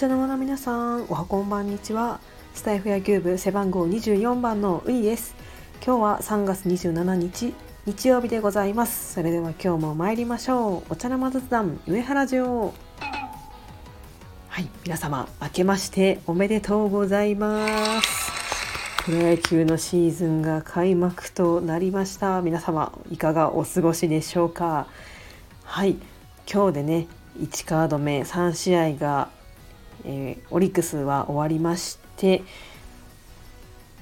茶の間の皆さんおはこんばんにちは。スタイフ野球部背番号24番のういです。今日は3月27日日曜日でございます。それでは今日も参りましょう。お茶の間雑談上原城。はい皆様明けましておめでとうございます。プロ野球のシーズンが開幕となりました。皆様いかがお過ごしでしょうか。はい今日でね1カード目3試合が、えー、オリックスは終わりまして、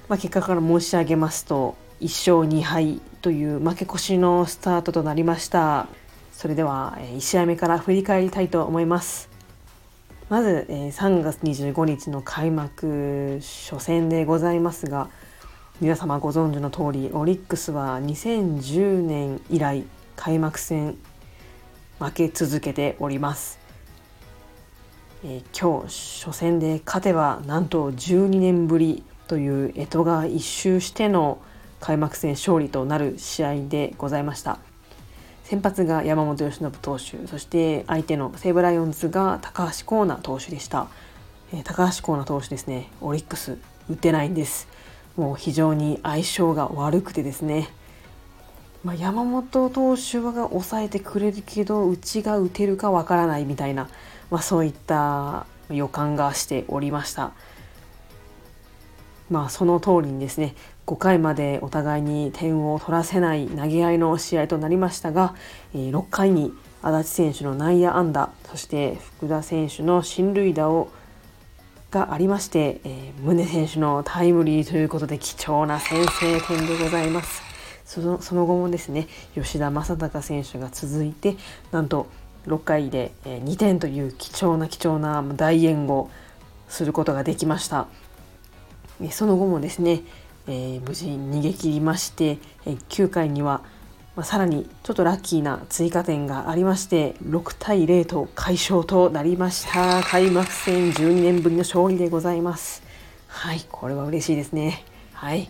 まあ、結果から申し上げますと1勝2敗という負け越しのスタートとなりました。それでは1試合目から振り返りたいと思います。まずえ3月25日の開幕初戦でございますが皆様ご存知の通りオリックスは2010年以来開幕戦負け続けております、えー、今日初戦で勝てばなんと12年ぶりという干支が一周しての開幕戦勝利となる試合でございました。先発が山本由伸投手そして相手の西武ライオンズが高橋光成投手でした、えー、高橋光成投手ですね。オリックス打てないんです。もう非常に相性が悪くてですね。まあ、山本投手は抑えてくれるけどうちが打てるかわからないみたいな、まあ、そういった予感がしておりました。まあその通りにですね5回までお互いに点を取らせない投げ合いの試合となりましたが、え6回に足立選手の内野安打そして福田選手の進塁打をがありまして、えー、宗選手のタイムリーということで貴重な先制点でございます。そのその後もですね吉田正尚選手が続いてなんと6回で2点という貴重な貴重な大援護することができました。その後もですね、えー、無事逃げ切りまして、え9回には、ま、さらにちょっとラッキーな追加点がありまして6対0と快勝となりました。開幕戦12年ぶりの勝利でございます。はいこれは嬉しいですね。はい。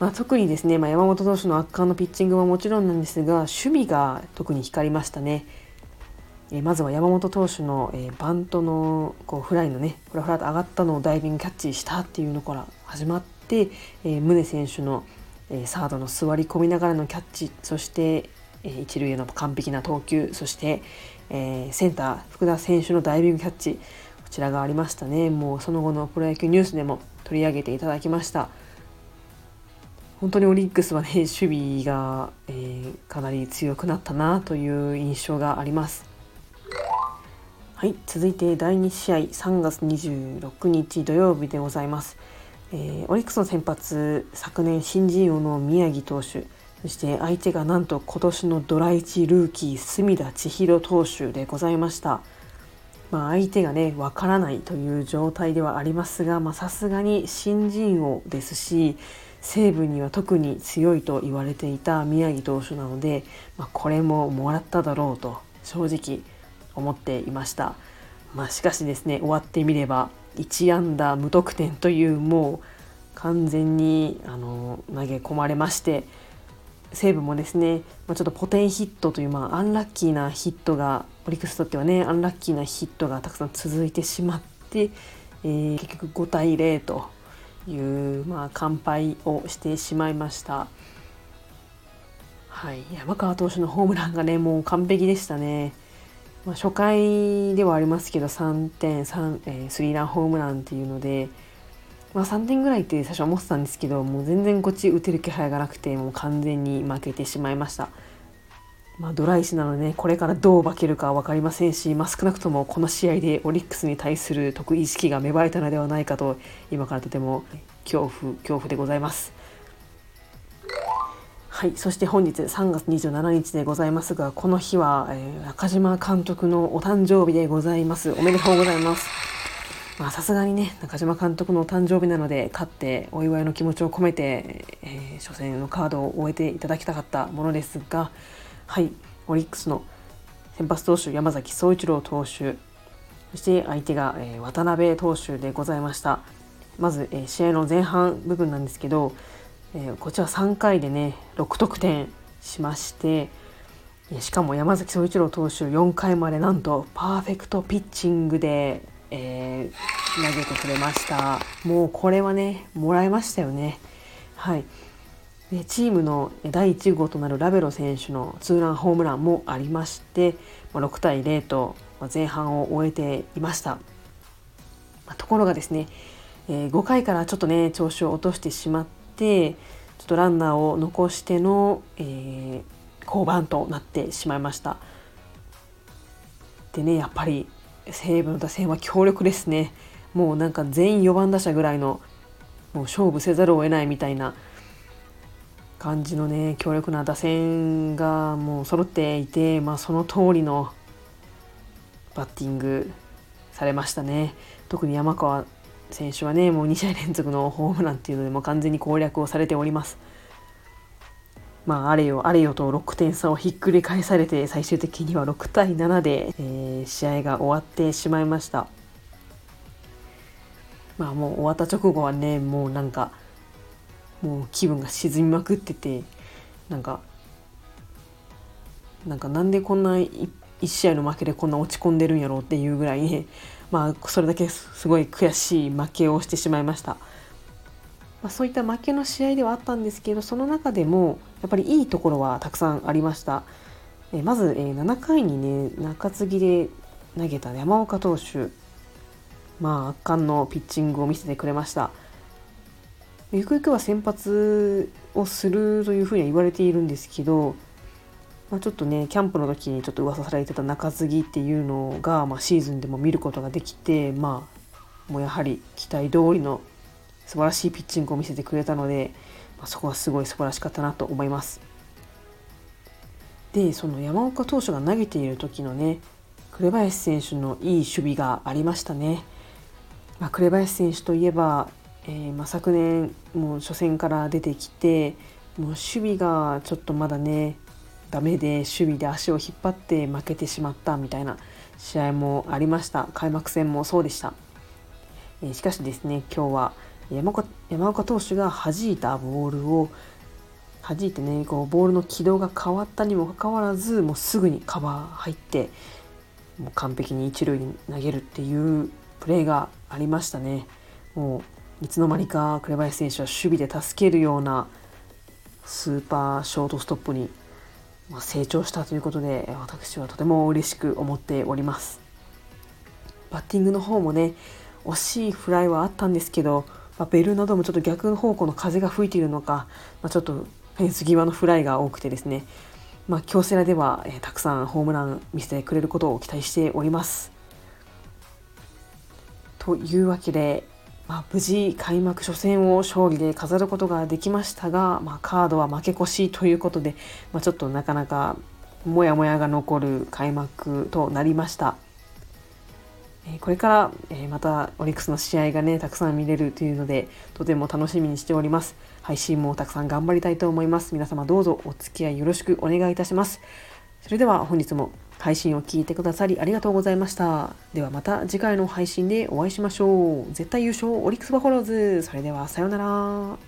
まあ、特にですね、まあ、山本投手の圧巻のピッチングはもちろんなんですが守備が特に光りましたね。え、まずは山本投手の、え、バントのこうフライのねフラフラと上がったのをダイビングキャッチしたっていうのから始まって、え、宗選手の、え、サードの座り込みながらのキャッチそして、え、一塁への完璧な投球そして、え、センター福田選手のダイビングキャッチこちらがありましたねもうその後のプロ野球ニュースでも取り上げていただきました。本当にオリックスはね守備が、えー、かなり強くなったなという印象があります。はい続いて第2試合3月26日土曜日でございます。えー、オリックスの先発昨年新人王の宮城投手そして相手がなんと今年のドラ1ルーキー隅田千尋投手でございました。まあ、相手がねわからないという状態ではありますがさすがに新人王ですし西武には特に強いと言われていた宮城投手なので、まあ、これももらっただろうと正直思っていました。まあ、しかしですね終わってみれば1安打無得点というもう完全にあの投げ込まれまして西武もですね、まあ、ちょっとポテンヒットという、まあ、アンラッキーなヒットがオリックスにとってはねアンラッキーなヒットがたくさん続いてしまって、えー、結局5対0という、まあ、乾杯をしてしまいました。はい、山川投手のホームランがねもう完璧でしたね。まあ、初回ではありますけど3点3、えー、スリーランホームランっていうので、まあ、3点ぐらいって最初は思ってたんですけどもう全然こっち打てる気配がなくてもう完全に負けてしまいました。まあ、ドライシなので、ね、これからどう化けるか分かりませんし、まあ、少なくともこの試合でオリックスに対する得意意識が芽生えたのではないかと今からとても恐怖恐怖でございます。はい、そして本日3月27日でございますがこの日は、えー、中島監督のお誕生日でございますおめでとうございますまあさすがにね中島監督のお誕生日なので勝ってお祝いの気持ちを込めて、えー、初戦のカードを終えていただきたかったものですがはい。オリックスの先発投手山崎総一郎投手。そして相手が、えー、渡辺投手でございました。まず、えー、試合の前半部分なんですけど、えー、こちら3回でね6得点しましてしかも山崎総一郎投手4回までなんとパーフェクトピッチングでえー、投げてくれました。もうこれはねもらいましたよね。はい。でチームの第1号となるラベロ選手のツーランホームランもありまして6対0と前半を終えていました。ところがですね5回からちょっとね調子を落としてしまってちょっとランナーを残しての、えー、降板となってしまいました。でねやっぱり西武の打線は強力ですね。もうなんか全員4番打者ぐらいのもう勝負せざるを得ないみたいな感じのね強力な打線がもう揃っていて、まあ、その通りのバッティングされましたね。特に山川選手はねもう2試合連続のホームランっていうのでも完全に攻略をされております。まああれよあれよと6点差をひっくり返されて最終的には6対7で、えー、試合が終わってしまいました。まあもう終わった直後はねもうなんかもう気分が沈みまくっててなんかなんかなんでこんな1試合の負けでこんな落ち込んでるんやろうっていうぐらい、ね、まあそれだけすごい悔しい負けをしてしまいました。まあ、そういった負けの試合ではあったんですけどその中でもやっぱりいいところはたくさんありました。えまず、え7回にね中継ぎで投げた山岡投手まあ圧巻のピッチングを見せてくれました。ゆくゆくは先発をするというふうには言われているんですけど、まあ、ちょっとねキャンプの時にちょっと噂されてた中継ぎっていうのが、まあ、シーズンでも見ることができてまあもうやはり期待通りの素晴らしいピッチングを見せてくれたので、まあ、そこはすごい素晴らしかったなと思います。でその山岡投手が投げている時のね紅林選手のいい守備がありましたね。ま、紅林選手といえばえー、まあ、昨年もう初戦から出てきてもう守備がちょっとまだねダメで守備で足を引っ張って負けてしまったみたいな試合もありました。開幕戦もそうでした、えー、しかしですね今日は山岡山岡投手が弾いたボールを弾いてねこうボールの軌道が変わったにもかかわらずもうすぐにカバー入ってもう完璧に一塁に投げるっていうプレーがありましたね。もういつの間にか紅林選手は守備で助けるようなスーパーショートストップに成長したということで私はとても嬉しく思っておりますバッティングの方もね惜しいフライはあったんですけど、まあ、ベルなどもちょっと逆方向の風が吹いているのか、まあ、ちょっとフェンス際のフライが多くてですね、まあ、京セラでは、えー、たくさんホームラン見せてくれることを期待しております。というわけでまあ、無事開幕初戦を勝利で飾ることができましたが、まあ、カードは負け越しということで、まあ、ちょっとなかなかモヤモヤが残る開幕となりました。これからまたオリックスの試合がねたくさん見れるというのでとても楽しみにしております。配信もたくさん頑張りたいと思います。皆様どうぞお付き合いよろしくお願いいたします。それでは本日も配信を聞いてくださりありがとうございました。ではまた次回の配信でお会いしましょう。絶対優勝オリックスバファローズ。それではさようなら。